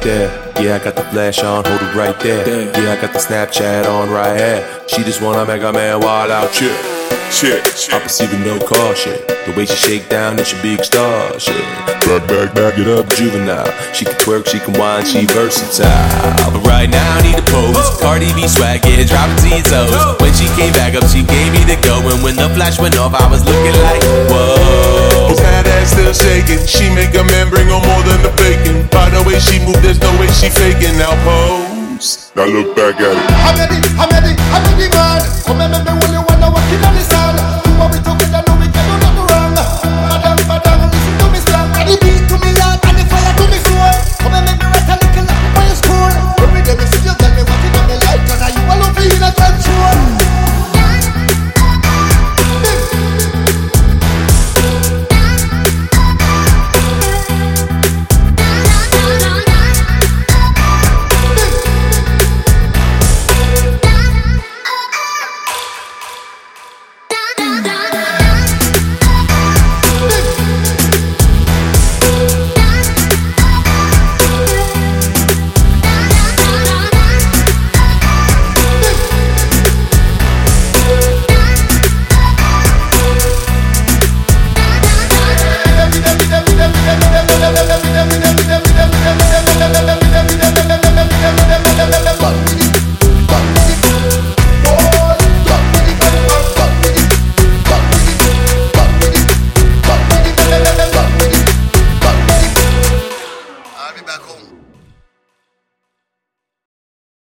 there. Yeah, I got the flash on, hold it right there. Yeah, I got the Snapchat on right here. She just wanna make a man wild out, shit. Shit, I perceive with no caution. The way she shake down, it's a big star, shit. Back, back, back it up, juvenile. She can twerk, she can whine, she versatile. But right now, I need a pose. Cardi B swag, yeah, drop it to your toes. When she came back up, she gave me the go. And when the flash went off, I was looking like, whoa. That ass still shaking. She make a man bring her more than the bacon. By the Now. Look back at it.